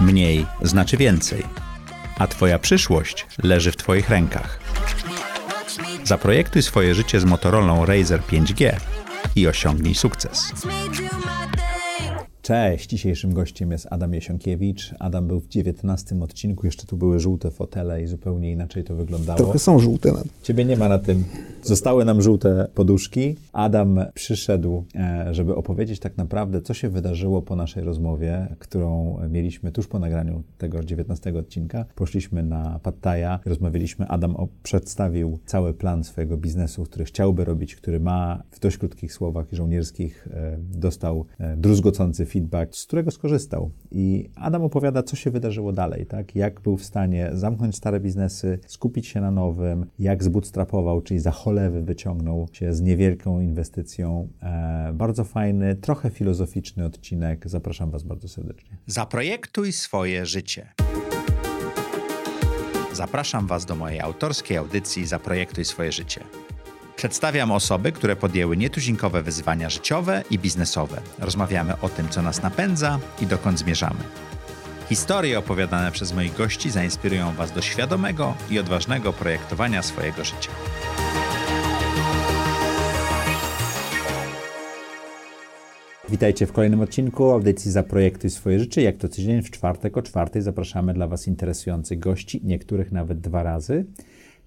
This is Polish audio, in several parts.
Mniej znaczy więcej, a Twoja przyszłość leży w Twoich rękach. Zaprojektuj swoje życie z Motorola Razer 5G i osiągnij sukces. Cześć, dzisiejszym gościem jest Adam Jesionkiewicz. Adam był w 19 odcinku, jeszcze tu były żółte fotele i zupełnie inaczej to wyglądało. Trochę są żółte. Na... Ciebie nie ma na tym. Zostały nam żółte poduszki. Adam przyszedł, e, żeby opowiedzieć tak naprawdę, co się wydarzyło po naszej rozmowie, którą mieliśmy tuż po nagraniu tego 19 odcinka. Poszliśmy na Pattaja, rozmawialiśmy. Adam przedstawił cały plan swojego biznesu, który chciałby robić, który ma w dość krótkich słowach żołnierskich e, dostał e, druzgocący film feedback, z którego skorzystał. I Adam opowiada, co się wydarzyło dalej, tak? Jak był w stanie zamknąć stare biznesy, skupić się na nowym, jak zbootstrapował, czyli za cholewy wyciągnął się z niewielką inwestycją. E, bardzo fajny, trochę filozoficzny odcinek. Zapraszam Was bardzo serdecznie. Zaprojektuj swoje życie. Zapraszam Was do mojej autorskiej audycji Zaprojektuj swoje życie. Przedstawiam osoby, które podjęły nietuzinkowe wyzwania życiowe i biznesowe. Rozmawiamy o tym, co nas napędza i dokąd zmierzamy. Historie opowiadane przez moich gości zainspirują Was do świadomego i odważnego projektowania swojego życia. Witajcie w kolejnym odcinku audycji Zaprojektuj swoje życie. Jak to tydzień w czwartek o czwartej zapraszamy dla Was interesujących gości, niektórych nawet dwa razy.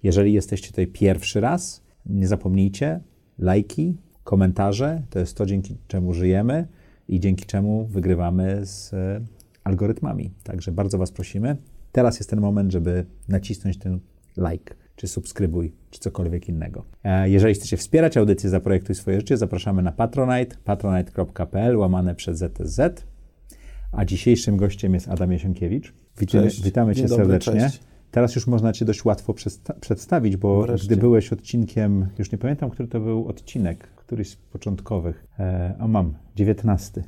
Jeżeli jesteście tutaj pierwszy raz, nie zapomnijcie, lajki, komentarze, to jest to, dzięki czemu żyjemy i dzięki czemu wygrywamy z e, algorytmami. Także bardzo Was prosimy. Teraz jest ten moment, żeby nacisnąć ten like, czy subskrybuj, czy cokolwiek innego. E, jeżeli chcecie wspierać audycję Zaprojektuj swoje życie, zapraszamy na Patronite, patronite.pl, łamane przez ZSZ. A dzisiejszym gościem jest Adam Jesionkiewicz. Witamy, witamy Cię dobry, serdecznie. Cześć. Teraz już można Cię dość łatwo przedstawić, bo Wreszcie. gdy byłeś odcinkiem, już nie pamiętam, który to był odcinek, któryś z początkowych, e, o mam, 19,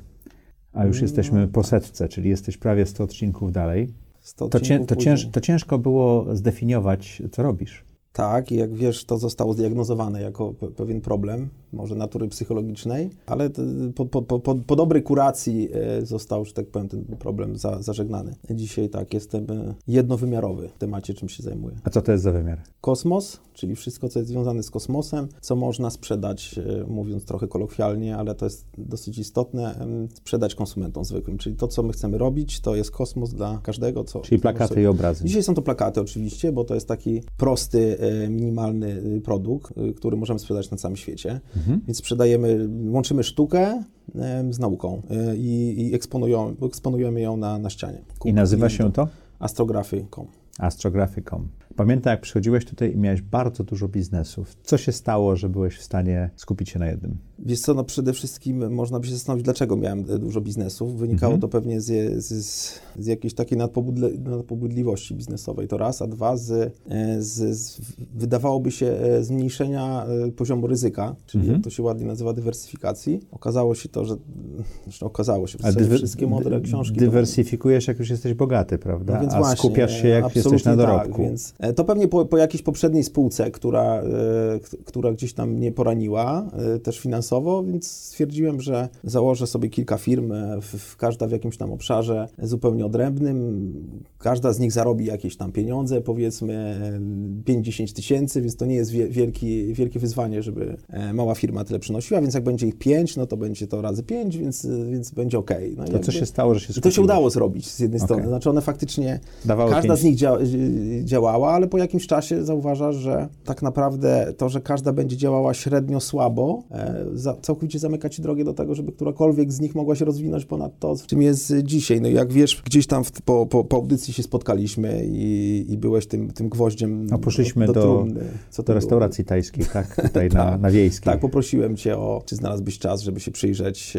a już no, jesteśmy po tak. setce, czyli jesteś prawie 100 odcinków dalej. 100 to, cię, to, cięż, to ciężko było zdefiniować, co robisz. Tak, i jak wiesz, to zostało zdiagnozowane jako pewien problem, może natury psychologicznej, ale po, po, po, po dobrej kuracji e, został, że tak powiem, ten problem za, zażegnany. Dzisiaj tak, jestem e, jednowymiarowy w temacie, czym się zajmuję. A co to jest za wymiar? Kosmos, czyli wszystko, co jest związane z kosmosem, co można sprzedać, e, mówiąc trochę kolokwialnie, ale to jest dosyć istotne, sprzedać konsumentom zwykłym. Czyli to, co my chcemy robić, to jest kosmos dla każdego, co... Czyli plakaty i obrazy. Dzisiaj są to plakaty oczywiście, bo to jest taki prosty, minimalny produkt, który możemy sprzedać na całym świecie. Mhm. Więc sprzedajemy, łączymy sztukę z nauką e, i, i eksponują, eksponujemy ją na, na ścianie. I nazywa się to? Astrography.com. Astrography.com. Pamiętam, jak przychodziłeś tutaj i miałeś bardzo dużo biznesów. Co się stało, że byłeś w stanie skupić się na jednym? Wiesz co, no przede wszystkim można by się zastanowić, dlaczego miałem dużo biznesów. Wynikało mhm. to pewnie z, z, z jakiejś takiej nadpobudliwości biznesowej, to raz, a dwa, z, z, z wydawałoby się e, zmniejszenia e, poziomu ryzyka, czyli mhm. jak to się ładnie nazywa dywersyfikacji. Okazało się to, że, zresztą okazało się, że wszystkie mądre książki... Dywersyfikujesz, jak już jesteś bogaty, prawda? No a właśnie, skupiasz się, jak jesteś na dorobku. Tak, więc e, to pewnie po, po jakiejś poprzedniej spółce, która, która gdzieś tam mnie poraniła, też finansowo, więc stwierdziłem, że założę sobie kilka firm, e, w, w, każda w jakimś tam obszarze zupełnie odrębnym. Każda z nich zarobi jakieś tam pieniądze, powiedzmy 5-10 tysięcy, więc to nie jest wielki, wielkie wyzwanie, żeby e, mała firma tyle przynosiła, więc jak będzie ich 5, no to będzie to razy 5, więc, więc będzie ok. No to jakby, co się stało, że się skupiłeś? To się udało zrobić z jednej okay. strony. Znaczy one faktycznie, Dawały każda pięć. z nich dzia działała, ale po jakimś czasie zauważasz, że tak naprawdę to, że każda będzie działała średnio słabo, e, za, całkowicie zamyka ci drogę do tego, żeby którakolwiek z nich mogła się rozwinąć ponad to, czym jest dzisiaj. No jak wiesz, gdzieś tam w, po, po, po, audycji się spotkaliśmy i, i byłeś tym, tym gwoździem No poszliśmy do, do. Co do restauracji tajskiej, tak? Tutaj na, tak. na Wiejskiej. Tak, poprosiłem cię o, czy znalazłbyś czas, żeby się przyjrzeć.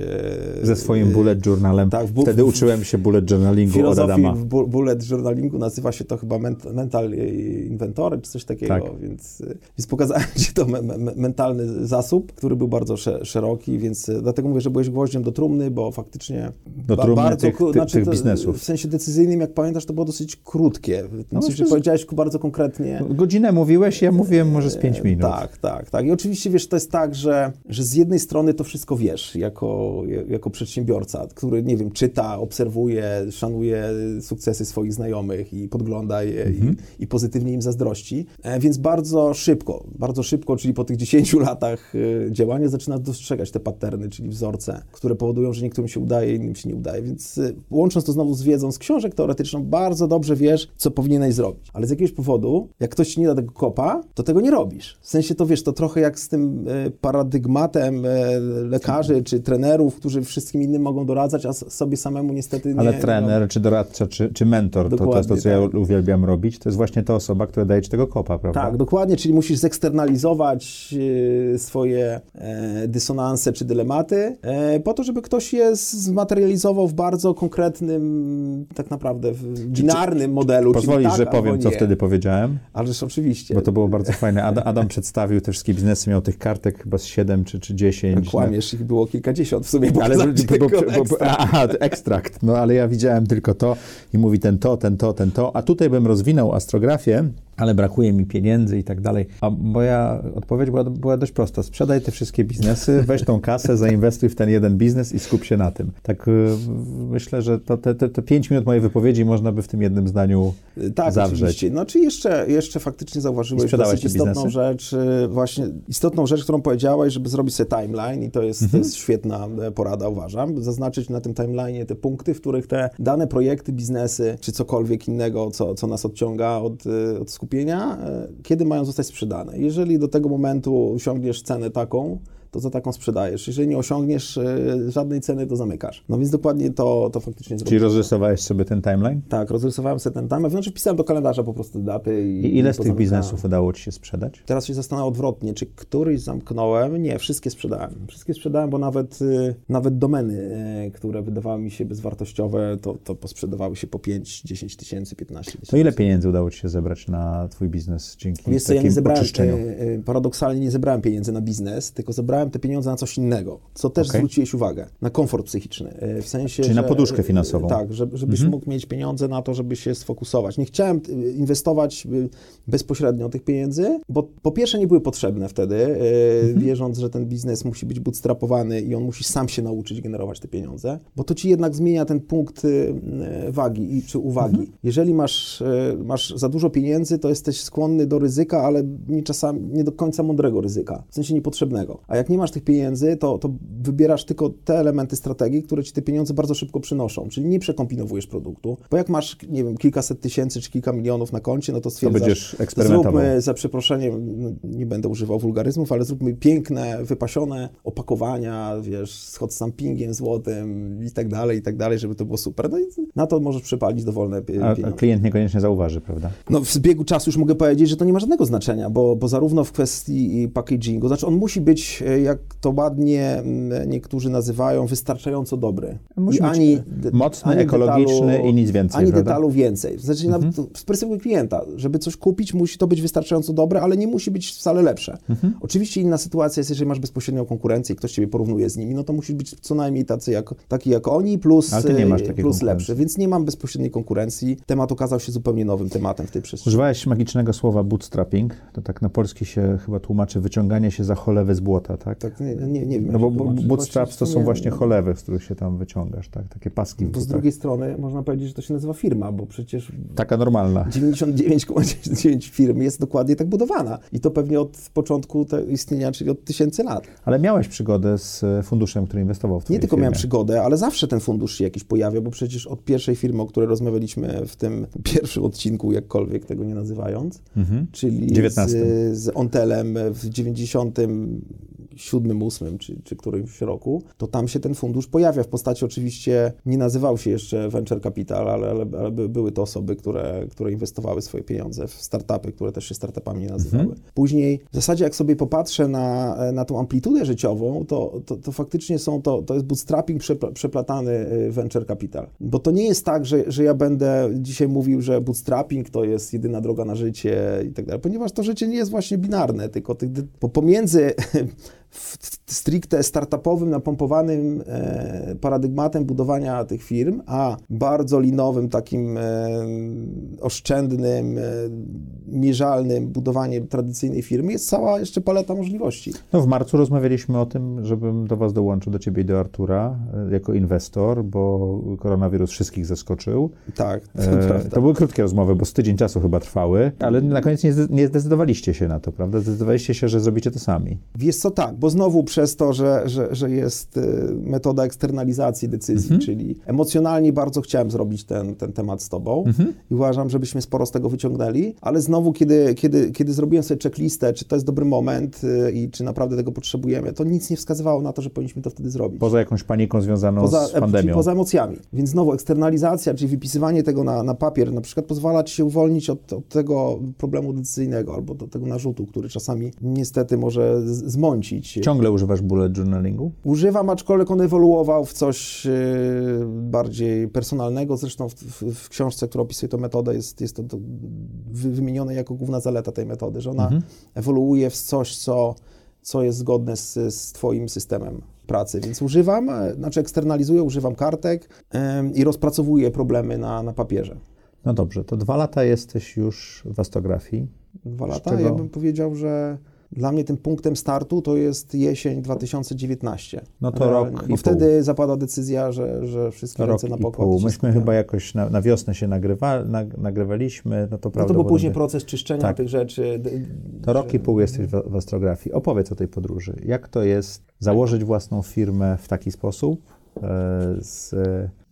E, Ze swoim bullet journalem. Tak, bu- Wtedy uczyłem się bullet journalingu od Adama. w bullet journalingu nazywa się to chyba mental inventory, czy coś takiego, tak. więc, więc pokazałem ci to me, me, mentalny zasób, który był bardzo szeroki, więc e, dlatego mówię, że byłeś gwoździem do trumny, bo faktycznie do trumny bardzo, tych, ty, znaczy, tych biznesów. W sensie decyzyjnym, jak pamiętasz, to było dosyć krótkie. No, w sensie, powiedziałeś bardzo konkretnie. Godzinę mówiłeś, ja mówiłem może z pięć minut. Tak, tak, tak. I oczywiście, wiesz, to jest tak, że, że z jednej strony to wszystko wiesz, jako, jako przedsiębiorca, który, nie wiem, czyta, obserwuje, szanuje sukcesy swoich znajomych i podgląda je mhm. i, i, pozytywnie im zazdrości. E, więc bardzo szybko, bardzo szybko, czyli po tych 10 latach e, działania zaczyna dostrzegać te paterny, czyli wzorce, które powodują, że niektórym się udaje, innym się nie udaje. Więc e, łącząc to znowu z wiedzą z książek teoretyczną, bardzo dobrze wiesz, co powinieneś zrobić. Ale z jakiegoś powodu, jak ktoś ci nie da tego kopa, to tego nie robisz. W sensie to wiesz, to trochę jak z tym paradygmatem lekarzy czy trenerów, którzy wszystkim innym mogą doradzać, a sobie samemu niestety nie. Ale trener, czy doradca, czy, czy mentor, to, to jest to, co tak. ja uwielbiam robić, to jest właśnie ta osoba, która daje ci tego kopa, prawda? Tak, dokładnie, czyli musisz zeksternalizować e, swoje e, dysonanse czy dylematy, e, po to, żeby ktoś je zmaterializował w bardzo konkretnym, tak naprawdę, w binarnym modelu. Pozwolisz, tak, że powiem, co wtedy powiedziałem? Ależ oczywiście. Bo to było bardzo fajne. Adam, Adam przedstawił te wszystkie biznesy, miał tych kartek chyba z 7 czy, czy 10. Kłamiesz, no. ich było kilkadziesiąt w sumie. Ale bo, bo, bo, aha, ekstrakt. No ale ja widziałem tylko to i mówi ten to, ten to, ten to, a tutaj bym rozwinął astrografię Yeah. Ale brakuje mi pieniędzy i tak dalej. A moja odpowiedź była, była, dość prosta. Sprzedaj te wszystkie biznesy, weź tą kasę, zainwestuj w ten jeden biznes i skup się na tym. Tak y, myślę, że to, te, te, te pięć minut mojej wypowiedzi można by w tym jednym zdaniu tak, zawrzeć. Oczywiście. No czy jeszcze, jeszcze faktycznie zauważyłeś dosyć istotną biznesy? rzecz, y, właśnie istotną rzecz, którą powiedziałeś, żeby zrobić sobie timeline i to jest, mhm. to jest świetna e, porada, uważam. Zaznaczyć na tym timeline te punkty, w których te dane projekty, biznesy, czy cokolwiek innego, co, co nas odciąga od, y, od skupienia, e, kiedy mają zostać sprzedane. Jeżeli do tego momentu osiągniesz cenę taką, to za taką sprzedajesz. Jeżeli nie osiągniesz e, żadnej ceny, to zamykasz. No więc dokładnie to, to faktycznie zrobiłem. Czyli rozrysowałeś sobie ten timeline? Tak, rozrysowałem sobie ten timeline. Znaczy wpisałem do kalendarza po prostu daty. I, I ile z tych biznesów udało Ci się sprzedać? Teraz się zastanawiam odwrotnie, czy któryś zamknąłem? Nie, wszystkie sprzedałem. Wszystkie sprzedałem, bo nawet, y, nawet domeny, y, które wydawały mi się bezwartościowe, to, to posprzedawały się po 5, 10 tysięcy, 15 tysięcy. To ile pieniędzy udało Ci się zebrać na Twój biznes dzięki Wiesz co, takim ja nie zebrałem, paradoksalnie nie zebrałem pieniędzy na biznes, tylko zebrałem te pieniądze na coś innego, co też okay. zwróciłeś uwagę, na komfort psychiczny. E, w sensie, Czyli że, na poduszkę finansową. Tak, żeby, żebyś mhm. mógł mieć pieniądze na to, żeby się sfokusować. Nie chciałem e, inwestować e, bezpośrednio tych pieniędzy, bo po pierwsze nie były potrzebne wtedy, mhm. wierząc, że ten biznes musi być bootstrapowany i on musi sam się nauczyć generować te pieniądze, bo to ci jednak zmienia ten punkt wagi czy uwagi. Mhm. Jeżeli masz, masz za dużo pieniędzy, to jesteś skłonny do ryzyka, ale nie czasami nie do końca mądrego ryzyka, w sensie niepotrzebnego. A jak nie masz tych pieniędzy, to, to wybierasz tylko te elementy strategii, które ci te pieniądze bardzo szybko przynoszą, czyli nie przekombinowujesz produktu, bo jak masz, nie wiem, kilkaset tysięcy czy kilka milionów na koncie, no to stwierdzasz, to zróbmy, za przeproszeniem, no, nie będę używał wulgaryzmów, ale zróbmy piękne, wypasione opakowania, wiesz, z hot stampingiem złotym i tak dalej, i tak dalej, żeby to było super. No i na to możesz przepalić dowolne pieniądze. A, klient niekoniecznie zauważy, prawda? No w zbiegu czasu już mogę powiedzieć, że to nie ma żadnego znaczenia, bo, bo zarówno w kwestii packagingu, znaczy on musi być, e, jak to ładnie mm, niektórzy nazywają, wystarczająco dobry. Musi I ani, mocny, ani ekologiczny detalu, i nic więcej. Ani prawda? detalu więcej. Znaczy, mhm. z perspektywy klienta, żeby coś kupić, musi to być wystarczająco dobre, ale nie musi być wcale lepsze. Mhm. Oczywiście inna sytuacja jest, jeżeli masz bezpośrednią konkurencję i ktoś ciebie porównuje z nimi, no to musisz być co najmniej tacy jak, taki jak oni, plus, plus lepszy. Więc nie mam bezpośredniej konkurencji. Temat okazał się zupełnie nowym tematem w tej przestrzeni. Używałeś magicznego słowa bootstrapping. To tak na polski się chyba tłumaczy wyciąganie się za cholewę z błota, tak? Tak, nie, nie, nie wiem. No bo bootstraps to są właśnie cholewy, z których się tam wyciągasz, tak? Takie paski. Bo z drugiej strony można powiedzieć, że to się nazywa firma, bo przecież... Taka normalna. 99,99 firm jest dokładnie tak budowana. I to pewnie od początku istnienia, czyli od tysięcy lat. Ale miałeś przygodę z e, funduszem, który inwestował w Nie tylko firmie. miałem przygodę, ale zawsze ten fundusz się jakiś pojawia, bo przecież od pierwszej firmy, o której rozmawialiśmy w tym pierwszym odcinku, jakkolwiek tego nie nazywając, mhm. czyli 19. z, z Ontelem w 90 siódmym, ósmym czy, czy którymś roku, to tam się ten fundusz pojawia w postaci oczywiście, nie nazywał się jeszcze Venture Capital, ale, ale, ale były to osoby, które, które inwestowały swoje pieniądze w startupy, które też się startupami nie nazywały. Mhm. Później w zasadzie jak sobie popatrzę na, na tą amplitudę życiową, to, to, to faktycznie są to, to jest bootstrapping przeplatany y, Venture Capital. Bo to nie jest tak, że, że ja będę dzisiaj mówił, że bootstrapping to jest jedyna droga na życie i tak dalej, ponieważ to życie nie jest właśnie binarne, tylko tych, pomiędzy w stricte startupowym, napompowanym e, paradygmatem budowania tych firm, a bardzo linowym, takim e, oszczędnym, e, mierzalnym budowaniem tradycyjnej firmy, jest cała jeszcze paleta możliwości. No w marcu rozmawialiśmy o tym, żebym do Was dołączył, do Ciebie i do Artura, e, jako inwestor, bo koronawirus wszystkich zaskoczył. Tak, to, e, to były krótkie rozmowy, bo z tydzień czasu chyba trwały, ale na koniec nie, nie zdecydowaliście się na to, prawda? Zdecydowaliście się, że zrobicie to sami. Wiesz co, tak, bo znowu przez to, że, że, że jest y, metoda eksternalizacji decyzji, mhm. czyli emocjonalnie bardzo chciałem zrobić ten, ten temat z tobą mhm. i uważam, żebyśmy sporo z tego wyciągnęli, ale znowu, kiedy, kiedy, kiedy zrobiłem sobie checklistę, czy to jest dobry moment y, i czy naprawdę tego potrzebujemy, to nic nie wskazywało na to, że powinniśmy to wtedy zrobić. Poza jakąś paniką związaną poza, z pandemią. Poza emocjami. Więc znowu eksternalizacja, czyli wypisywanie tego na, na papier, na przykład pozwala ci się uwolnić od, od tego problemu decyzyjnego albo do tego narzutu, który czasami niestety może zmącić. Ciągle używasz bullet journalingu? Używam, aczkolwiek on ewoluował w coś e, bardziej personalnego. Zresztą w, w, w książce, która opisuje tę metodę, jest, jest to, to wymienione jako główna zaleta tej metody, że ona mhm. ewoluuje w coś, co, co jest zgodne z, z Twoim systemem pracy, więc używam, e, znaczy eksternalizuję, używam kartek i rozpracowuję problemy na, na papierze. No dobrze, to dwa lata jesteś już w astrografii. Dwa lata? Czego... Ja bym powiedział, że dla mnie tym punktem startu to jest jesień 2019. No to rok Bo i wtedy pół. zapada decyzja, że, że wszystkie ręce na pokład. Myśmy chyba jakoś na, na wiosnę się nagrywa, nagrywaliśmy, no to. No to był później proces czyszczenia tak. tych rzeczy. To rok i pół jesteś w, w astrografii. Opowiedz o tej podróży. Jak to jest założyć własną firmę w taki sposób, e, z,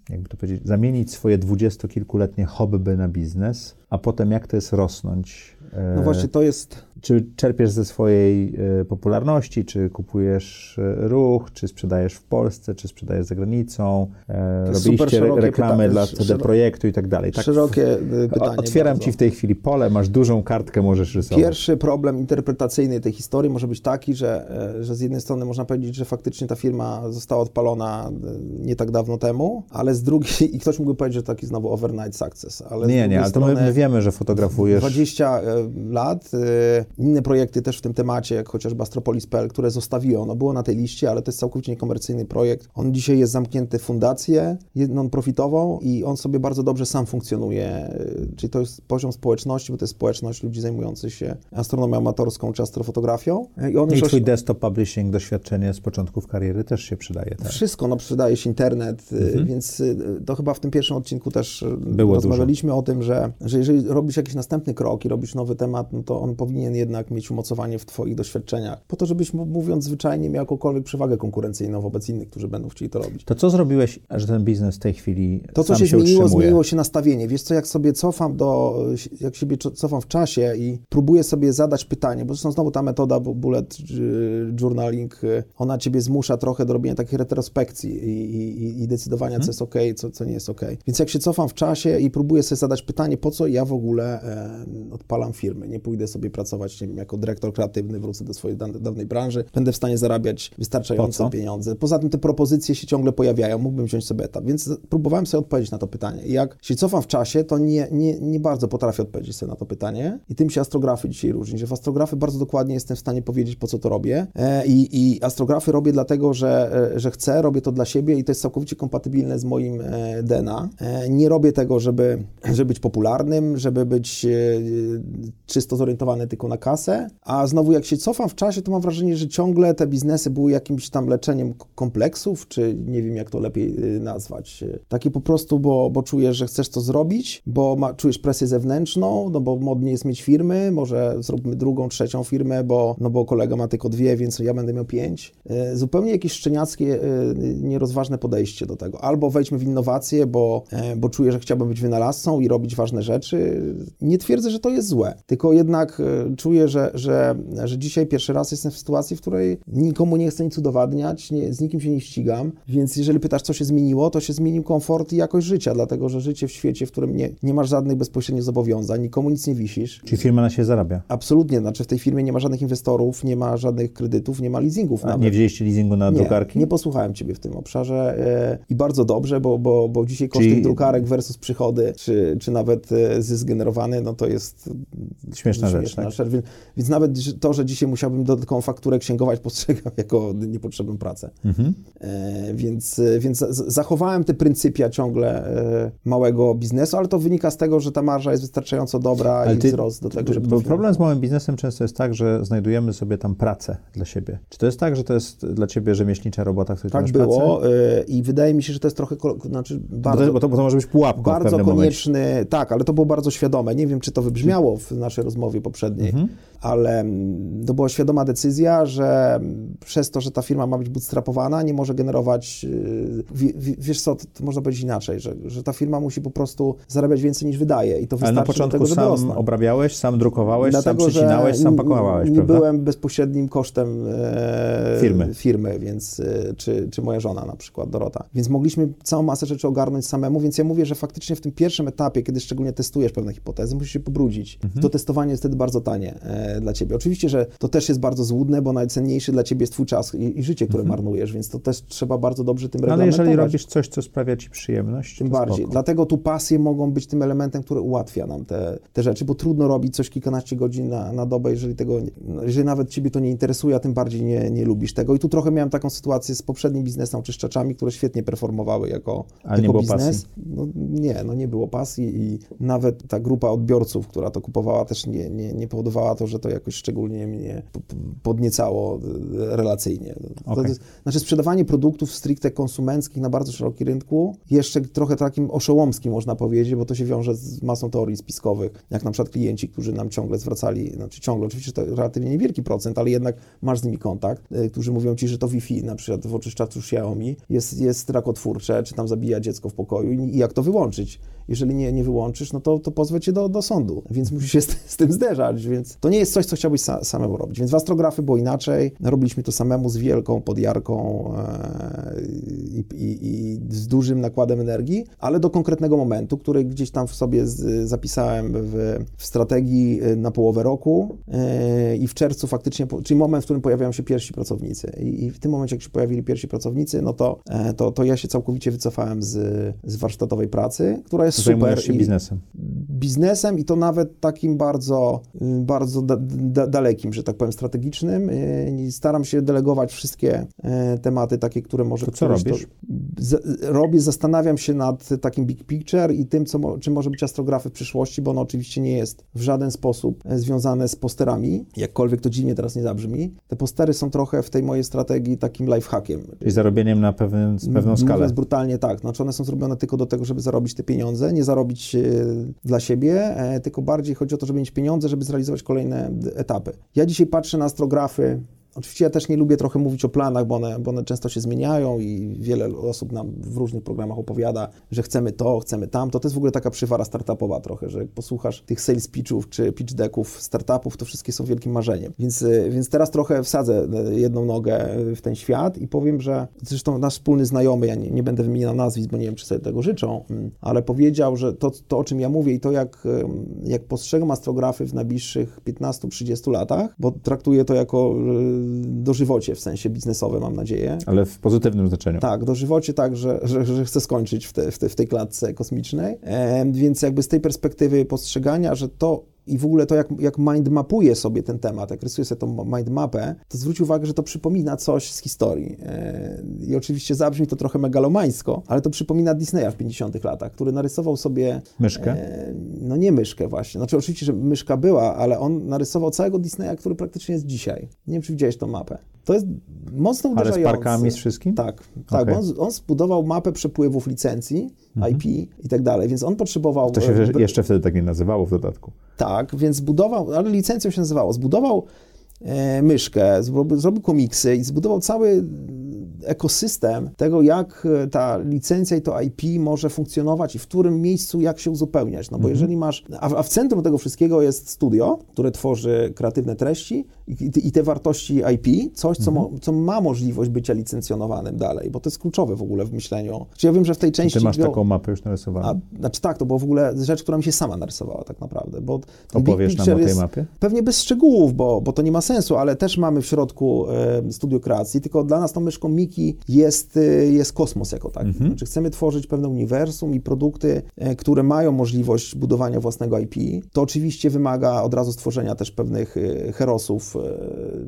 jakby to powiedzieć, zamienić swoje dwudziestokilkuletnie hobby na biznes, a potem jak to jest rosnąć? No właśnie, to jest czy czerpiesz ze swojej y, popularności, czy kupujesz y, ruch, czy sprzedajesz w Polsce, czy sprzedajesz za granicą, e, robiliście re reklamy dla CD Projektu i tak dalej. Tak, szerokie pytanie. Otwieram bardzo. Ci w tej chwili pole, masz dużą kartkę, możesz rysować. Pierwszy problem interpretacyjny tej historii może być taki, że, e, że z jednej strony można powiedzieć, że faktycznie ta firma została odpalona e, nie tak dawno temu, ale z drugiej, i ktoś mógłby powiedzieć, że taki znowu overnight success. Ale nie, nie, ale to my, my wiemy, że fotografujesz. 20 lat inne projekty też w tym temacie, jak chociażby Astropolis.pl, które zostawiłem. Ono było na tej liście, ale to jest całkowicie niekomercyjny projekt. On dzisiaj jest zamknięty w fundację non-profitową i on sobie bardzo dobrze sam funkcjonuje. Czyli to jest poziom społeczności, bo to jest społeczność ludzi zajmujących się astronomią amatorską czy astrofotografią. I, on I twój oś... desktop publishing, doświadczenie z początków kariery też się przydaje. Tak? Wszystko, no przydaje się internet, y, mhm. więc y, to chyba w tym pierwszym odcinku też y, Było rozmawialiśmy dużo. o tym, że, że jeżeli robisz jakiś następny krok i robisz nowy temat, no to on powinien jednak mieć umocowanie w Twoich doświadczeniach, po to, żebyś, mówiąc zwyczajnie, miał jakąkolwiek przewagę konkurencyjną wobec innych, którzy będą chcieli to robić. To co zrobiłeś, że ten biznes w tej chwili To, co się, się zmieniło, utrzymuje? zmieniło się nastawienie. Wiesz co, jak sobie cofam do, jak siebie cofam w czasie i próbuję sobie zadać pytanie, bo zresztą znowu ta metoda bullet journaling, ona Ciebie zmusza trochę do robienia takiej retrospekcji i, i, i decydowania, hmm. co jest ok, co, co nie jest ok. Więc jak się cofam w czasie i próbuję sobie zadać pytanie, po co ja w ogóle e, odpalam firmy, nie pójdę sobie pracować, nie wiem, jako dyrektor kreatywny, wrócę do swojej dawnej branży, będę w stanie zarabiać wystarczające po pieniądze. Poza tym te propozycje się ciągle pojawiają, mógłbym wziąć sobie etap, więc próbowałem sobie odpowiedzieć na to pytanie. I jak się cofam w czasie, to nie, nie, nie bardzo potrafię odpowiedzieć sobie na to pytanie i tym się astrografy dzisiaj różni, że w astrografy bardzo dokładnie jestem w stanie powiedzieć, po co to robię e, i, i astrografy robię dlatego, że, e, że chcę, robię to dla siebie i to jest całkowicie kompatybilne z moim e, DNA. Nie robię tego, żeby, żeby być popularnym, żeby być czysto zorientowany tylko na kasę, a znowu jak się cofam w czasie, to mam wrażenie, że ciągle te biznesy były jakimś tam leczeniem kompleksów, czy nie wiem jak to lepiej y, nazwać. Takie po prostu, bo, bo czujesz, że chcesz to zrobić, bo ma, czujesz presję zewnętrzną, no bo modnie jest mieć firmy, może zróbmy drugą, trzecią firmę, bo, no bo kolega ma tylko dwie, więc ja będę miał pięć. Y, zupełnie jakieś szczeniackie, y, nierozważne podejście do tego. Albo wejdźmy w innowacje, bo, bo czuję, że chciałbym być wynalazcą i robić ważne rzeczy. Nie twierdzę, że to jest złe, tylko jednak czuję, że, że, że dzisiaj pierwszy raz jestem w sytuacji, w której nikomu nie chcę nic udowadniać, nie, z nikim się nie ścigam, więc jeżeli pytasz, co się zmieniło, to się zmienił komfort i jakość życia, dlatego że życie w świecie, w którym nie, nie masz żadnych bezpośrednich zobowiązań, nikomu nic nie wisisz. Czyli firma na się zarabia? Absolutnie, znaczy w tej firmie nie ma żadnych inwestorów, nie ma żadnych kredytów, nie ma leasingów. A nawet. nie wzięliście leasingu na nie, drukarki? Nie posłuchałem Ciebie w tym obszarze e, i bardzo dobrze, bo, bo, bo dzisiaj koszty Czyli... drukarek versus przychody, czy, czy nawet e, zysk generowany, no to jest Śmieszna rzecz, tak? Więc, więc nawet to, że dzisiaj musiałbym dodatkową fakturę księgować, postrzegam jako niepotrzebną pracę. Mhm. E, więc więc zachowałem te pryncypia ciągle e, małego biznesu, ale to wynika z tego, że ta marża jest wystarczająco dobra ale i ty, wzrost do tego, żeby... Bo problem z małym biznesem często jest tak, że znajdujemy sobie tam pracę dla siebie. Czy to jest tak, że to jest dla ciebie rzemieślnicza robota, w której tak było i wydaje mi się, że to jest trochę, znaczy bardzo... Bo to, bo to może być pułapką Bardzo konieczny, momencie. tak, ale to było bardzo świadome. Nie wiem, czy to wybrzmiało w naszej rozmowie poprzedniej, mhm. Mhm. Ale mm, to była świadoma decyzja, że przez to, że ta firma ma być bootstrapowana, nie może generować, y, wiesz co, to, można powiedzieć inaczej, że, że ta firma musi po prostu zarabiać więcej niż wydaje i to wystarczy Ale na początku tego, sam rosnąć. obrabiałeś, sam drukowałeś, Dlatego, sam przecinałeś, sam pakowałeś, nie prawda? byłem bezpośrednim kosztem e, firmy. firmy, więc e, czy, czy moja żona na przykład, Dorota. Więc mogliśmy całą masę rzeczy ogarnąć samemu, więc ja mówię, że faktycznie w tym pierwszym etapie, kiedy szczególnie testujesz pewne hipotezy, musisz się pobrudzić. Mhm. To testowanie jest wtedy bardzo tanie e, dla ciebie. Oczywiście, że to też jest bardzo złudne, bo najcenniejszy dla ciebie jest twój czas i, i życie, które mhm. marnujesz, więc to też trzeba bardzo dobrze tym no, Ale jeżeli robisz coś, co sprawia ci przyjemność, tym bardziej. Spoko. Dlatego tu pasje mogą być tym elementem, który ułatwia nam te, te rzeczy, bo trudno robić coś kilkanaście godzin na, na dobę, jeżeli tego, no, jeżeli nawet ciebie to nie interesuje, a tym bardziej nie, nie lubisz tego. I tu trochę miałem taką sytuację z poprzednim biznesem oczyszczaczami, które świetnie performowały jako, ale jako nie biznes. No, nie, no nie było pasji i nawet ta grupa odbiorców, która to kupowała, też nie, nie, nie powodowała to, że to jakoś szczególnie mnie podniecało e, relacyjnie. Okay. Jest, znaczy sprzedawanie produktów stricte konsumenckich na bardzo szerokim rynku, jeszcze trochę takim oszołomskim można powiedzieć, bo to się wiąże z masą teorii spiskowych, jak na przykład klienci, którzy nam ciągle zwracali, znaczy ciągle, oczywiście to relatywnie niewielki procent, ale jednak masz z nimi kontakt, y, którzy mówią ci, że to Wi-Fi, na przykład w oczyszczaczu Xiaomi jest, jest rakotwórcze, czy tam zabija dziecko w pokoju i jak to wyłączyć jeżeli nie, nie wyłączysz, no to, to pozwę cię do, do sądu, więc musisz się z, z, tym zderzać, więc to nie jest coś, co chciałbyś sa, samemu robić. Więc w astrografy było inaczej, robiliśmy to samemu z wielką podjarką e, i, i, i, z dużym nakładem energii, ale do konkretnego momentu, który gdzieś tam w sobie z, zapisałem w, w, strategii e, na połowę roku e, i w czerwcu faktycznie, czyli moment, w którym pojawiają się pierwsi pracownicy. I, i w tym momencie, jak się pojawili pierwsi pracownicy, no to, e, to, to ja się całkowicie wycofałem z, z warsztatowej pracy, która jest jest super. się biznesem. Biznesem i to nawet takim bardzo, bardzo da, da, dalekim, że tak powiem, strategicznym. I staram się delegować wszystkie e, tematy takie, które może... To co robisz? To, robię, zastanawiam się nad takim big picture i tym, co, czym może być astrografy w przyszłości, bo ono oczywiście nie jest w żaden sposób e, związane z posterami, jakkolwiek to dziwnie teraz nie zabrzmi. Te postery są trochę w tej mojej strategii takim lifehackiem. Czyli zarobieniem na pewien, pewną skalę. Mówiąc brutalnie tak. Znaczy one są zrobione tylko do tego, żeby zarobić te pieniądze, pieniądze, nie zarobić e, dla siebie, e, tylko bardziej chodzi o to, żeby mieć pieniądze, żeby zrealizować kolejne etapy. Ja dzisiaj patrzę na astrografy Oczywiście ja też nie lubię trochę mówić o planach, bo one, bo one często się zmieniają i wiele osób nam w różnych programach opowiada, że chcemy to, chcemy tamto. To jest w ogóle taka przywara startupowa trochę, że jak posłuchasz tych sales pitchów czy pitch decków startupów, to wszystkie są wielkim marzeniem. Więc, e, więc teraz trochę wsadzę e, jedną nogę w ten świat i powiem, że zresztą nasz wspólny znajomy, ja nie, nie będę wymieniał nazwisk, bo nie wiem, czy sobie tego życzą, mm, ale powiedział, że to, to o czym ja mówię i to, jak, jak postrzegam astrografy w najbliższych 15-30 latach, bo traktuję to jako dożywocie w sensie biznesowym, mam nadzieję. Ale w pozytywnym znaczeniu. Tak, dożywocie tak, że, że, że chcę skończyć w, te, w, te, w tej klatce kosmicznej. E, więc jakby z tej perspektywy postrzegania, że to i w ogóle to, jak, jak mind mapuje sobie ten temat, jak rysuje sobie tą mind mapę, to zwróć uwagę, że to przypomina coś z historii. E, I oczywiście zabrzmi to trochę megalomańsko, ale to przypomina Disneya w 50 latach, który narysował sobie... Myszkę? E, no nie myszkę właśnie. Znaczy oczywiście, że myszka była, ale on narysował całego Disneya, który praktycznie jest dzisiaj. Nie wiem, czy widziałeś tą mapę. To jest mocno uderzające. Ale z parkami, z wszystkim? Tak, tak. Okay. On, on zbudował mapę przepływów licencji, mhm. IP i tak dalej, więc on potrzebował... To się e, jeszcze wtedy tak nie nazywało w dodatku. Tak, więc zbudował, ale licencją się nazywało, zbudował e, myszkę, zrobił, zrobił komiksy i zbudował cały ekosystem tego, jak e, ta licencja i to IP może funkcjonować i w którym miejscu jak się uzupełniać. No bo mhm. jeżeli masz, a, a, w centrum tego wszystkiego jest studio, które tworzy kreatywne treści i, i te wartości IP, coś, co, mhm. mo, co, ma możliwość bycia licencjonowanym dalej, bo to jest kluczowe w ogóle w myśleniu. Czyli ja wiem, że w tej części... Ty masz taką mapę już narysowaną? A, znaczy tak, to była w ogóle rzecz, która mi się sama narysowała tak naprawdę, bo... Opowiesz nam o tej mapie? Pewnie bez szczegółów, bo, bo to nie ma sensu, ale też mamy w środku e, studio kreacji, tylko dla nas tą myszką Miki techniki jest, y, jest kosmos jako taki. Mhm. Znaczy chcemy tworzyć pewne uniwersum i produkty, e, które mają możliwość budowania własnego IP. To oczywiście wymaga od razu stworzenia też pewnych y, herosów e,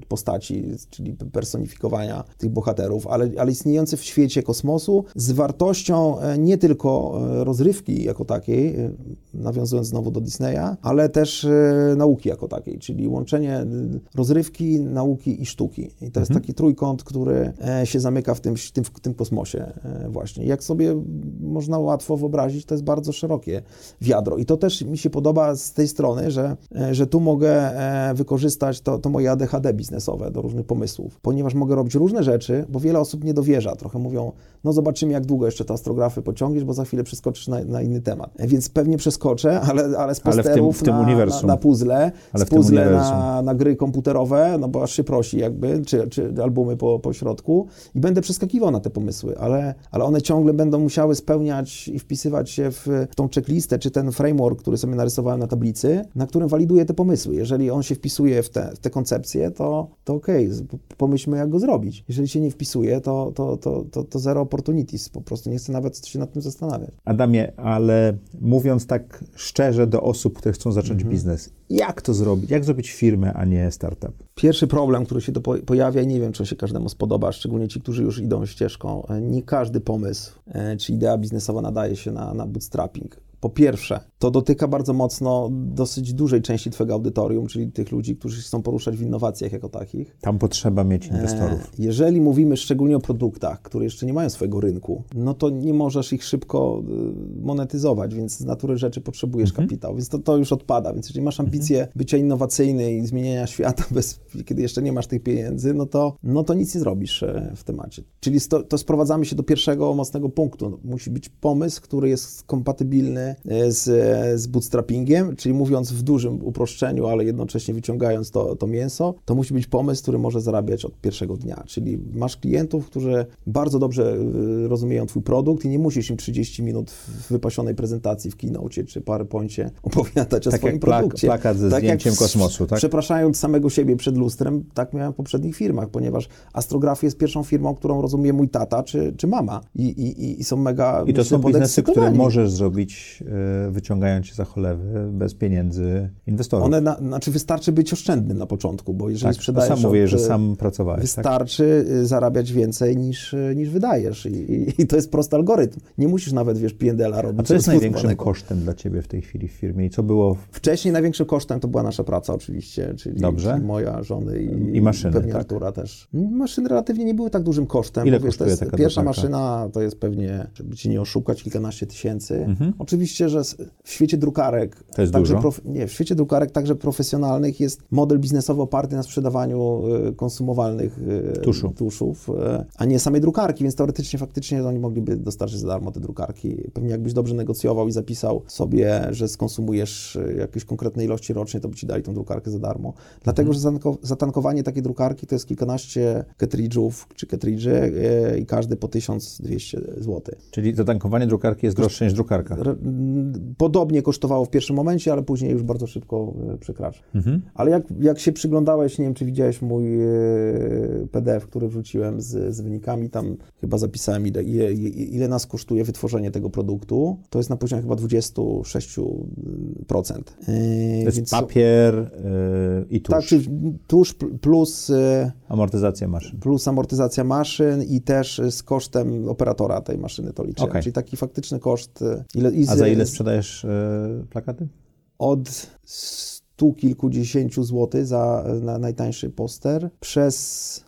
postaci, czyli personifikowania tych bohaterów, ale, ale istniejący w świecie kosmosu z wartością e, nie tylko rozrywki jako takiej, nawiązując znowu do Disneya, ale też nauki jako takiej, czyli łączenie rozrywki, nauki i sztuki. I to mhm. jest taki trójkąt, który się zamyka w tym, w tym, w tym kosmosie właśnie. Jak sobie można łatwo wyobrazić, to jest bardzo szerokie wiadro. I to też mi się podoba z tej strony, że, że tu mogę wykorzystać to, to moje ADHD biznesowe do różnych pomysłów, ponieważ mogę robić różne rzeczy, bo wiele osób nie dowierza. Trochę mówią, no zobaczymy, jak długo jeszcze te astrografy pociągniesz, bo za chwilę przeskoczysz na, na inny temat. Więc pewnie przeskoczę, ale, ale z posterów ale w tym, w tym na, na, na, puzzle, ale z puzzle na, na gry komputerowe, no bo aż się prosi jakby, czy, czy albumy po, po środku i będę przeskakiwał na te pomysły, ale, ale one ciągle będą musiały spełniać i wpisywać się w, w tą checklistę, czy ten framework, który sobie narysowałem na tablicy, na którym waliduję te pomysły. Jeżeli on się wpisuje w te, w te koncepcje, to, to okej, okay, pomyślmy, jak go zrobić. Jeżeli się nie wpisuje, to, to, to, to, to zero opportunities, po prostu nie chcę nawet się nad tym zastanawiać. Adamie, ale mówiąc tak szczerze do osób, które chcą zacząć mhm. biznes, jak to zrobić? Jak zrobić firmę, a nie startup? Pierwszy problem, który się to pojawia i nie wiem, czy się każdemu spodoba, szczególnie ci, którzy już idą ścieżką, e, nie każdy pomysł e, czy idea biznesowa nadaje się na, na bootstrapping. Po pierwsze, to dotyka bardzo mocno dosyć dużej części Twojego audytorium, czyli tych ludzi, którzy chcą poruszać w innowacjach jako takich. Tam potrzeba mieć inwestorów. E, jeżeli mówimy szczególnie o produktach, które jeszcze nie mają swojego rynku, no to nie możesz ich szybko y, monetyzować, więc z natury rzeczy potrzebujesz mhm. kapitał, więc to, to już odpada. Więc jeżeli masz ambicje mhm. bycia innowacyjny i zmieniania świata, bez, kiedy jeszcze nie masz tych pieniędzy, no to, no to nic nie zrobisz e, w temacie. Czyli to, to sprowadzamy się do pierwszego mocnego punktu. Musi być pomysł, który jest kompatybilny E, z, z bootstrappingiem, czyli mówiąc w dużym uproszczeniu, ale jednocześnie wyciągając to, to mięso, to musi być pomysł, który może zarabiać od pierwszego dnia. Czyli masz klientów, którzy bardzo dobrze e, rozumieją Twój produkt i nie musisz im 30 minut w wypasionej prezentacji w Keynote czy PowerPoincie opowiadać o tak swoim jak produkcie. plakat ze tak zdjęciem jak, kosmosu, tak? Przepraszając samego siebie przed lustrem, tak miałem w poprzednich firmach, ponieważ Astrografia jest pierwszą firmą, którą rozumie mój tata czy, czy mama i, i, i są mega I to są biznesy, które możesz zrobić wyciągając się za cholewy bez pieniędzy inwestorów. One, na, znaczy wystarczy być oszczędnym na początku, bo jeżeli tak, sprzedajesz... sam mówię, że sam pracowałeś. Tak? Wystarczy tak? zarabiać więcej niż, niż wydajesz I, i, i, to jest prosty algorytm. Nie musisz nawet, wiesz, P&L-a robić. A co jest największym kosztem dla Ciebie w tej chwili w firmie i co było... W... Wcześniej największym kosztem to była nasza praca oczywiście, czyli, Dobrze. czyli moja, żony i, I maszyny, pewnie tak? Artura też. Maszyny relatywnie nie były tak dużym kosztem. Ile kosztuje wiesz, taka Pierwsza maszyna to jest pewnie, żeby Cię nie oszukać, kilkanaście tysięcy. Mhm. Oczywiście, że w świecie drukarek, także prof, nie, w świecie drukarek także profesjonalnych jest model biznesowy oparty na sprzedawaniu y, konsumowalnych y, Tuszu. tuszów, y, a nie samej drukarki, więc teoretycznie faktycznie oni mogliby dostarczyć za darmo te drukarki. Pewnie jakbyś dobrze negocjował i zapisał sobie, że skonsumujesz jakieś konkretne ilości rocznie, to by ci dali tą drukarkę za darmo. Dlatego, mhm. że zatankowanie takiej drukarki to jest kilkanaście cartridge'ów czy cartridge'y i każdy po 1200 zł. Czyli zatankowanie drukarki jest droższe niż drukarka? Podobnie kosztowało w pierwszym momencie, ale później już bardzo szybko e, przekracza. Mhm. Ale jak, jak się przyglądałeś, nie wiem, czy widziałeś mój e, PDF, który wrzuciłem z, z wynikami, tam chyba zapisałem, ile, ile, ile nas kosztuje wytworzenie tego produktu. To jest na poziomie chyba 26%. E, to jest papier i tusz. Tak, czyli tusz plus... Amortyzacja maszyn. Plus amortyzacja maszyn i też z kosztem operatora tej maszyny to liczę. Okay. Czyli taki faktyczny koszt. Ile, A za ile sprzedajesz e, plakaty? Od stu kilkudziesięciu złotych za na najtańszy poster, przez,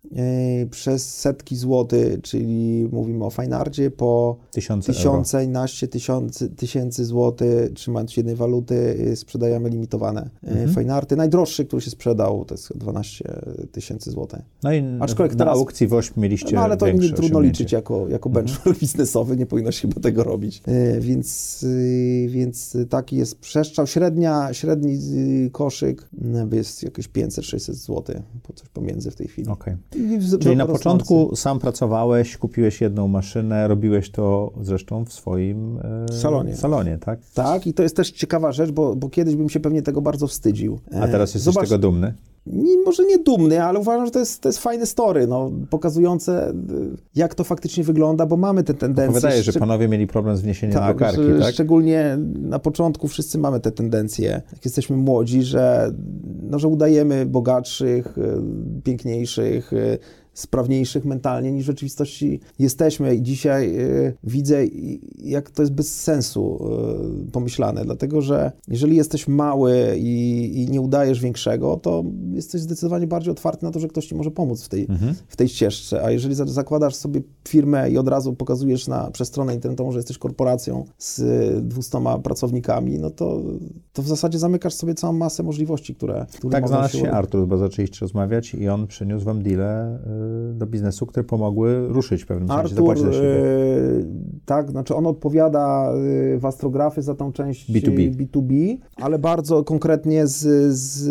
przez setki złotych, czyli mówimy o fajnardzie, po tysiące, tysiące naście tysiące, tysięcy złotych, trzymając jednej waluty, yy, sprzedajemy limitowane yy, mhm. fajnarty. Najdroższy, który się sprzedał, to jest 12 tysięcy złotych. No i Aczkolwiek na teraz, aukcji w 8 mieliście No ale to nie trudno liczyć jako, jako mhm. benchmark mhm. biznesowy, nie powinno się chyba tego robić. Yy, więc, yy, więc taki jest przestrzał. Średnia, średni yy, koszyk jest jakieś 500-600 zł, po coś pomiędzy w tej chwili. Okay. Czyli na początku sam pracowałeś, kupiłeś jedną maszynę, robiłeś to zresztą w swoim e, salonie. salonie, tak? Tak, i to jest też ciekawa rzecz, bo, bo kiedyś bym się pewnie tego bardzo wstydził. A teraz jesteś Zobacz, tego dumny? Nie, może nie dumny, ale uważam, że to jest, to jest fajne story, no, pokazujące, y, jak to faktycznie wygląda, bo mamy te tendencje. Wydaje, że panowie mieli problem z wniesieniem tak, drukarki, że, tak? Szczególnie na początku wszyscy mamy te tendencje, jak jesteśmy młodzi, że, no, że udajemy bogatszych, y, piękniejszych, y, sprawniejszych mentalnie niż w rzeczywistości jesteśmy. I dzisiaj y, widzę, jak to jest bez sensu y, pomyślane, dlatego że jeżeli jesteś mały i, i, nie udajesz większego, to jesteś zdecydowanie bardziej otwarty na to, że ktoś ci może pomóc w tej, mhm. w tej ścieżce. A jeżeli zakładasz sobie firmę i od razu pokazujesz na, przez stronę internetową, że jesteś korporacją z dwustoma pracownikami, no to, to w zasadzie zamykasz sobie całą masę możliwości, które, które Tak znalazł się Artur, bo zaczęliście rozmawiać i on przyniósł wam deal do biznesu, które pomogły ruszyć w pewnym sensie, Artur, za yy, tak, znaczy on odpowiada w Astrografy za tą część B2B, B2B ale bardzo konkretnie z, z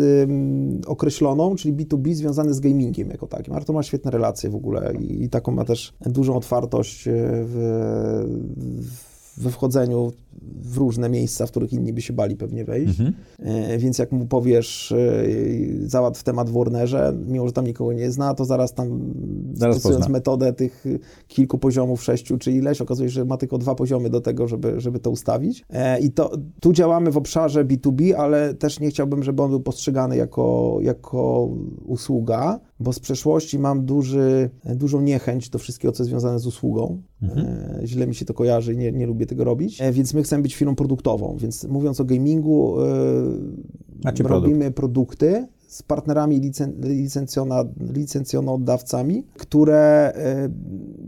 określoną, czyli B2B związany z gamingiem jako takim. Artur ma świetne relacje w ogóle i, i taką ma też dużą otwartość w, w we wchodzeniu w różne miejsca, w których inni by się bali pewnie wejść. Mhm. E, więc jak mu powiesz, e, załatw temat w Warnerze, mimo że tam nikogo nie zna, to zaraz tam zaraz stosując pozna. metodę tych kilku poziomów, sześciu czy ileś, okazuje się, że ma tylko dwa poziomy do tego, żeby, żeby to ustawić. E, I to, tu działamy w obszarze B2B, ale też nie chciałbym, żeby on był postrzegany jako, jako usługa, bo z przeszłości mam duży, dużą niechęć do wszystkiego, co jest związane z usługą. Mhm. Źle mi się to kojarzy i nie, nie lubię tego robić, więc my chcemy być firmą produktową, więc mówiąc o gamingu, yy, robimy produkty, z partnerami licen, licencjonodawcami, które e,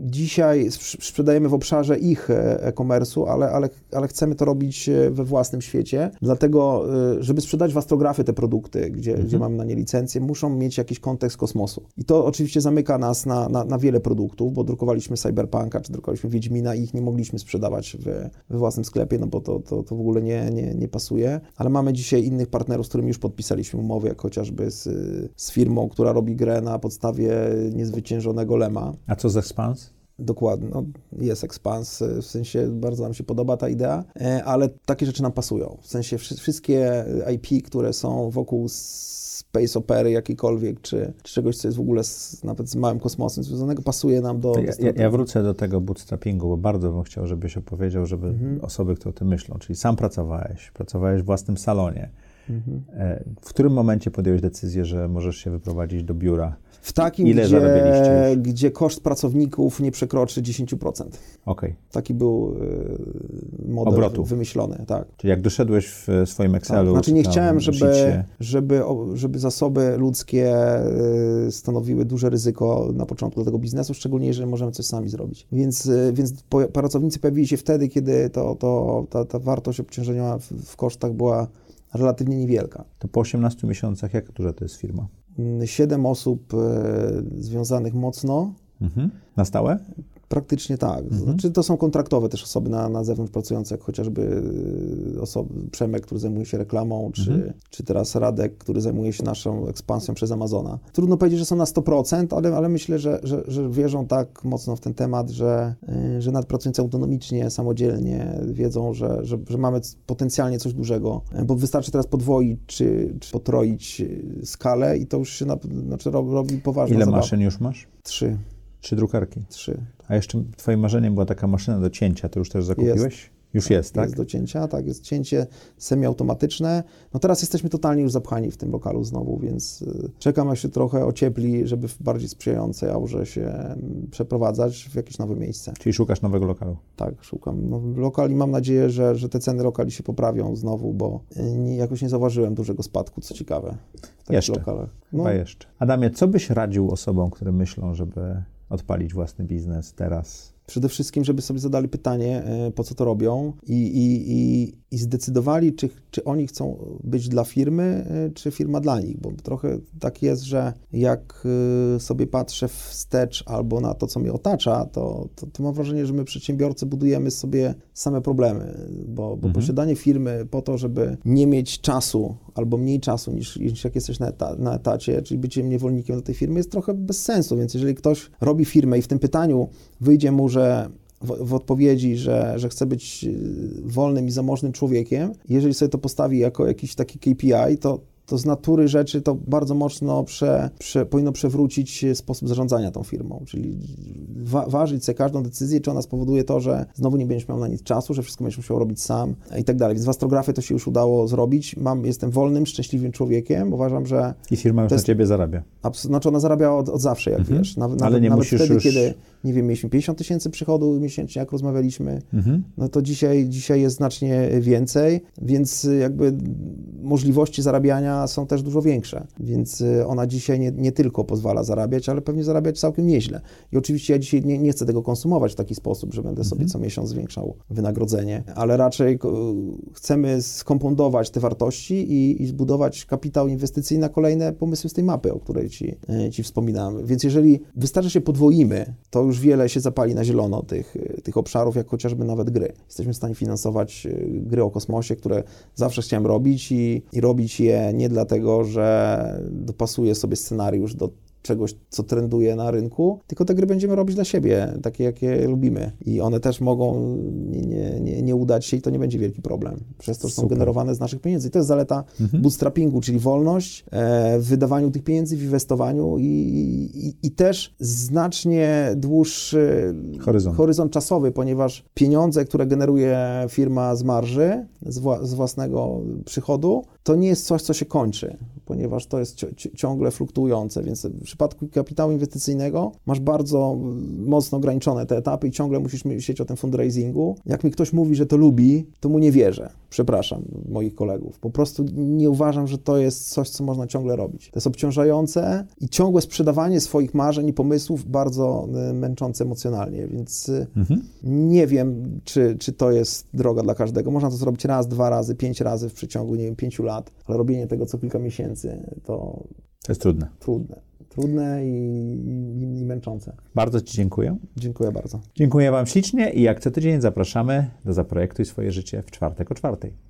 dzisiaj sprzedajemy w obszarze ich e, e-commerce'u, ale, ale, ale chcemy to robić e, we własnym świecie. Dlatego, żeby sprzedać w Astrografy te produkty, gdzie, mhm. gdzie mamy na nie licencję, muszą mieć jakiś kontekst kosmosu. I to oczywiście zamyka nas na, na, na wiele produktów, bo drukowaliśmy Cyberpunka, czy drukowaliśmy Wiedźmina i ich nie mogliśmy sprzedawać w, we własnym sklepie, no bo to, to, to w ogóle nie, nie, nie pasuje. Ale mamy dzisiaj innych partnerów, z którymi już podpisaliśmy umowy, jak chociażby z, z firmą, która robi grę na podstawie niezwyciężonego Lema. A co z Expans? Dokładnie, no, jest Expans, w sensie bardzo nam się podoba ta idea, e, ale takie rzeczy nam pasują. W sensie wszystkie IP, które są wokół space opery jakiejkolwiek, czy, czy czegoś, co jest w ogóle z, nawet z małym kosmosem związanego, pasuje nam do... Ja, ja, ja, wrócę do tego bootstrappingu, bo bardzo bym chciał, żebyś opowiedział, żeby mhm. osoby, które o tym myślą, czyli sam pracowałeś, pracowałeś w własnym salonie, Mhm. W którym momencie podjąłeś decyzję, że możesz się wyprowadzić do biura? W takim, Ile gdzie, gdzie koszt pracowników nie przekroczy 10%. Okay. Taki był y, model Obrotu. wymyślony, tak. Czyli jak doszedłeś w swoim Excelu... Tak. Znaczy nie chciałem, żeby, żeby, żeby zasoby ludzkie stanowiły duże ryzyko na początku tego biznesu, szczególnie jeżeli możemy coś sami zrobić. Więc, więc pracownicy pojawili się wtedy, kiedy to, to, ta, ta wartość obciążeniowa w, w kosztach była relatywnie niewielka. To po 18 miesiącach jak duża to jest firma? Siedem osób e, związanych mocno. Mhm. Na stałe? Praktycznie tak. Mhm. Znaczy, to są kontraktowe też osoby na, na zewnątrz pracujące, jak chociażby y, osoby, Przemek, który zajmuje się reklamą, czy, mhm. czy teraz Radek, który zajmuje się naszą ekspansją przez Amazona. Trudno powiedzieć, że są na 100%, ale, ale myślę, że, że, że wierzą tak mocno w ten temat, że, y, że nawet pracujący autonomicznie, samodzielnie wiedzą, że, że, że mamy potencjalnie coś dużego, bo wystarczy teraz podwoić czy, czy potroić skalę i to już się na, znaczy robi poważnie. Ile zabawa. maszyn już masz? Trzy. Trzy drukarki? Trzy. A jeszcze twoim marzeniem była taka maszyna do cięcia, to już też zakupiłeś? Jest. Już tak, jest, tak? Jest do cięcia, tak, jest cięcie semiautomatyczne. No teraz jesteśmy totalnie już zapchani w tym lokalu znowu, więc y, czekam, aż się trochę ociepli, żeby w bardziej sprzyjającej aurze się mm, przeprowadzać w jakieś nowe miejsce. Czyli szukasz nowego lokalu? Tak, szukam nowy lokal i mam nadzieję, że, że te ceny lokali się poprawią znowu, bo y, nie, jakoś nie zauważyłem dużego spadku, co ciekawe, w takich jeszcze. lokalach. No. Chyba jeszcze. Adamie, co byś radził osobom, które myślą, żeby odpalić własny biznes teraz? Przede wszystkim, żeby sobie zadali pytanie, e, po co to robią i, i, i, i zdecydowali, czy, czy oni chcą być dla firmy, e, czy firma dla nich, bo trochę tak jest, że jak e, sobie patrzę wstecz albo na to, co mnie otacza, to, to, to mam wrażenie, że my przedsiębiorcy budujemy sobie same problemy, bo, bo mhm. posiadanie firmy po to, żeby nie mieć czasu albo mniej czasu niż, niż jak jesteś na, eta, na etacie, czyli bycie niewolnikiem do tej firmy jest trochę bez sensu, więc jeżeli ktoś robi firmę i w tym pytaniu wyjdzie mu, że w, w, odpowiedzi, że, że chce być wolnym i zamożnym człowiekiem, jeżeli sobie to postawi jako jakiś taki KPI, to, to z natury rzeczy to bardzo mocno prze, prze, powinno przewrócić sposób zarządzania tą firmą, czyli wa ważyć sobie każdą decyzję, czy ona spowoduje to, że znowu nie będziesz miał na nic czasu, że wszystko będziesz musiał robić sam i tak dalej. Więc w astrografie to się już udało zrobić. Mam, jestem wolnym, szczęśliwym człowiekiem. Uważam, że... I firma już jest, na ciebie zarabia. Znaczy ona zarabia od, od zawsze, jak mhm. wiesz. Nawet, Ale nie nawet musisz wtedy, już... kiedy, nie wiem, mieliśmy 50 tysięcy przychodu miesięcznie, jak rozmawialiśmy, mhm. no to dzisiaj, dzisiaj jest znacznie więcej, więc jakby możliwości zarabiania są też dużo większe. Więc ona dzisiaj nie, nie tylko pozwala zarabiać, ale pewnie zarabiać całkiem nieźle. I oczywiście ja dzisiaj nie, nie chcę tego konsumować w taki sposób, że będę sobie mhm. co miesiąc zwiększał wynagrodzenie, ale raczej chcemy skomponować te wartości i, i zbudować kapitał inwestycyjny na kolejne pomysły z tej mapy, o której ci, e, ci wspominałem. Więc jeżeli wystarczy się podwoimy, to już wiele się zapali na zielono tych, tych obszarów, jak chociażby nawet gry. Jesteśmy w stanie finansować gry o kosmosie, które zawsze chciałem robić i, i robić je nie dlatego, że dopasuję sobie scenariusz do czegoś, co trenduje na rynku, tylko te gry będziemy robić dla siebie, takie, jakie lubimy. I one też mogą nie, nie, nie udać się i to nie będzie wielki problem. Przez to, że są generowane z naszych pieniędzy. I to jest zaleta mhm. bootstrappingu, czyli wolność e, w wydawaniu tych pieniędzy, w inwestowaniu i, i, i też znacznie dłuższy horyzont. horyzont czasowy, ponieważ pieniądze, które generuje firma z marży, z, wła z własnego przychodu, to nie jest coś, co się kończy, ponieważ to jest ciągle fluktuujące, więc w przypadku kapitału inwestycyjnego masz bardzo mocno ograniczone te etapy i ciągle musisz myśleć o tym fundraisingu. Jak mi ktoś mówi, że to lubi, to mu nie wierzę. Przepraszam moich kolegów. Po prostu nie uważam, że to jest coś, co można ciągle robić. To jest obciążające i ciągłe sprzedawanie swoich marzeń i pomysłów bardzo y, męczące emocjonalnie, więc y, mhm. nie wiem, czy, czy to jest droga dla każdego. Można to zrobić raz, dwa razy, pięć razy w przeciągu, nie wiem, pięciu lat lat, ale robienie tego co kilka miesięcy to... To jest trudne. Trudne. Trudne i, i, i męczące. Bardzo Ci dziękuję. Dziękuję bardzo. Dziękuję Wam ślicznie i jak co tydzień zapraszamy do Zaprojektuj swoje życie w czwartek o czwartej.